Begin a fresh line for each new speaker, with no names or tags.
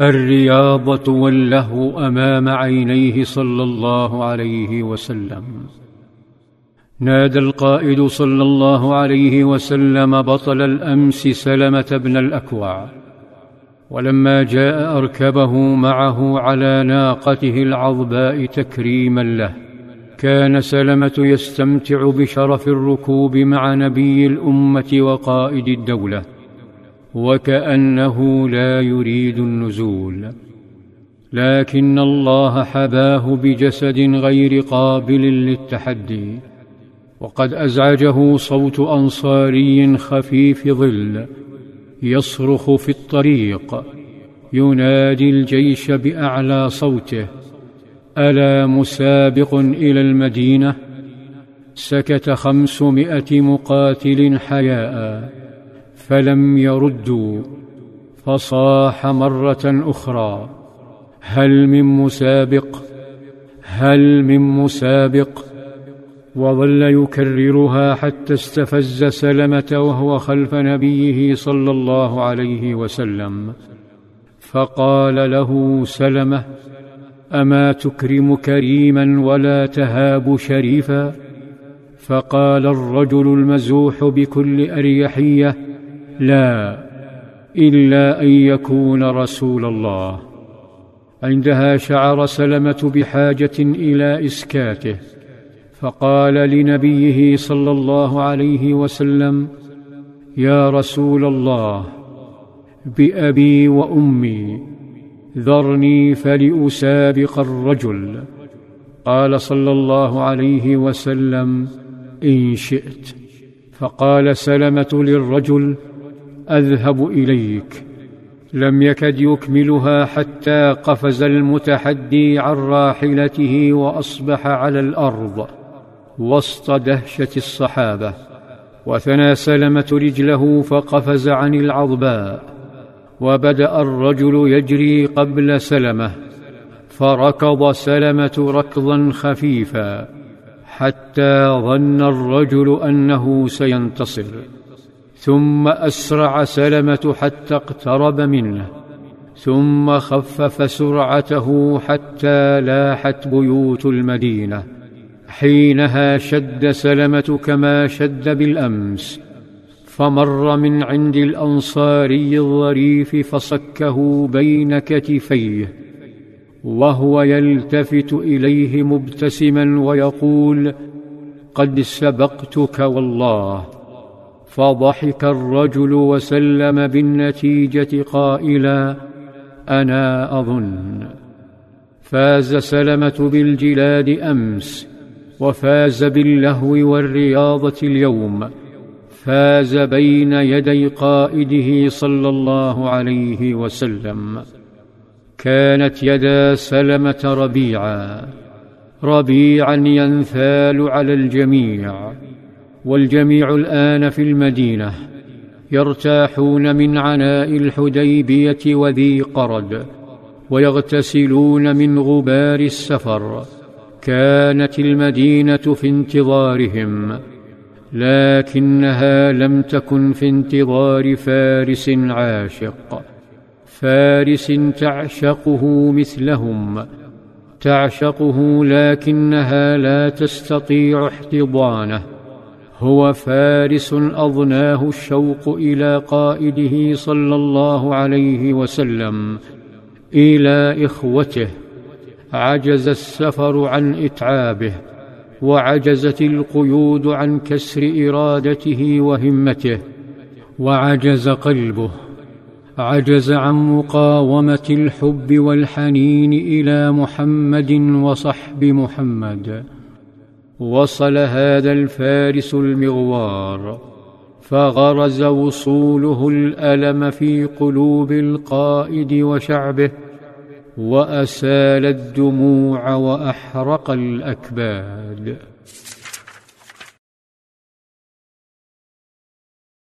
الرياضة واللهو أمام عينيه صلى الله عليه وسلم. نادى القائد صلى الله عليه وسلم بطل الأمس سلمة بن الأكوع. ولما جاء أركبه معه على ناقته العظباء تكريما له كان سلمة يستمتع بشرف الركوب مع نبي الأمة وقائد الدولة. وكأنه لا يريد النزول لكن الله حباه بجسد غير قابل للتحدي وقد أزعجه صوت أنصاري خفيف ظل يصرخ في الطريق ينادي الجيش بأعلى صوته ألا مسابق إلى المدينة؟ سكت خمسمائة مقاتل حياء. فلم يردوا فصاح مرة أخرى هل من مسابق؟ هل من مسابق؟ وظل يكررها حتى استفز سلمة وهو خلف نبيه صلى الله عليه وسلم. فقال له سلمة أما تكرم كريما ولا تهاب شريفا؟ فقال الرجل المزوح بكل أريحية لا إلا أن يكون رسول الله. عندها شعر سلمة بحاجة إلى إسكاته فقال لنبيه صلى الله عليه وسلم يا رسول الله بأبي وأمي ذرني فلأسابق الرجل قال صلى الله عليه وسلم إن شئت فقال سلمة للرجل أذهب إليك. لم يكد يكملها حتى قفز المتحدي عن راحلته وأصبح على الأرض وسط دهشة الصحابة وثنى سلمة رجله فقفز عن العضباء وبدأ الرجل يجري قبل سلمة فركض سلمة ركضا خفيفا حتى ظن الرجل أنه سينتصر. ثم أسرع سلمة حتى اقترب منه ثم خفف سرعته حتى لاحت بيوت المدينة. حينها شد سلمة كما شد بالأمس فمر من عند الأنصاري الظريف فصكه بين كتفيه وهو يلتفت إليه مبتسما ويقول قد سبقتك والله. فضحك الرجل وسلم بالنتيجة قائلا أنا أظن. فاز سلمة بالجلاد أمس وفاز باللهو والرياضة اليوم. فاز بين يدي قائده صلى الله عليه وسلم. كانت يدا سلمة ربيعا. ربيعا ينثال على الجميع. والجميع الآن في المدينة يرتاحون من عناء الحديبية وذي قرد ويغتسلون من غبار السفر. كانت المدينة في انتظارهم لكنها لم تكن في انتظار فارس عاشق. فارس تعشقه مثلهم تعشقه لكنها لا تستطيع احتضانه. هو فارس اضناه الشوق إلى قائده صلى الله عليه وسلم إلى إخوته. عجز السفر عن إتعابه وعجزت القيود عن كسر إرادته وهمته وعجز قلبه. عجز عن مقاومة الحب والحنين إلى محمد وصحب محمد. وصل هذا الفارس المغوار فغرز وصوله الألم في قلوب القائد وشعبه وأسال الدموع وأحرق الأكباد.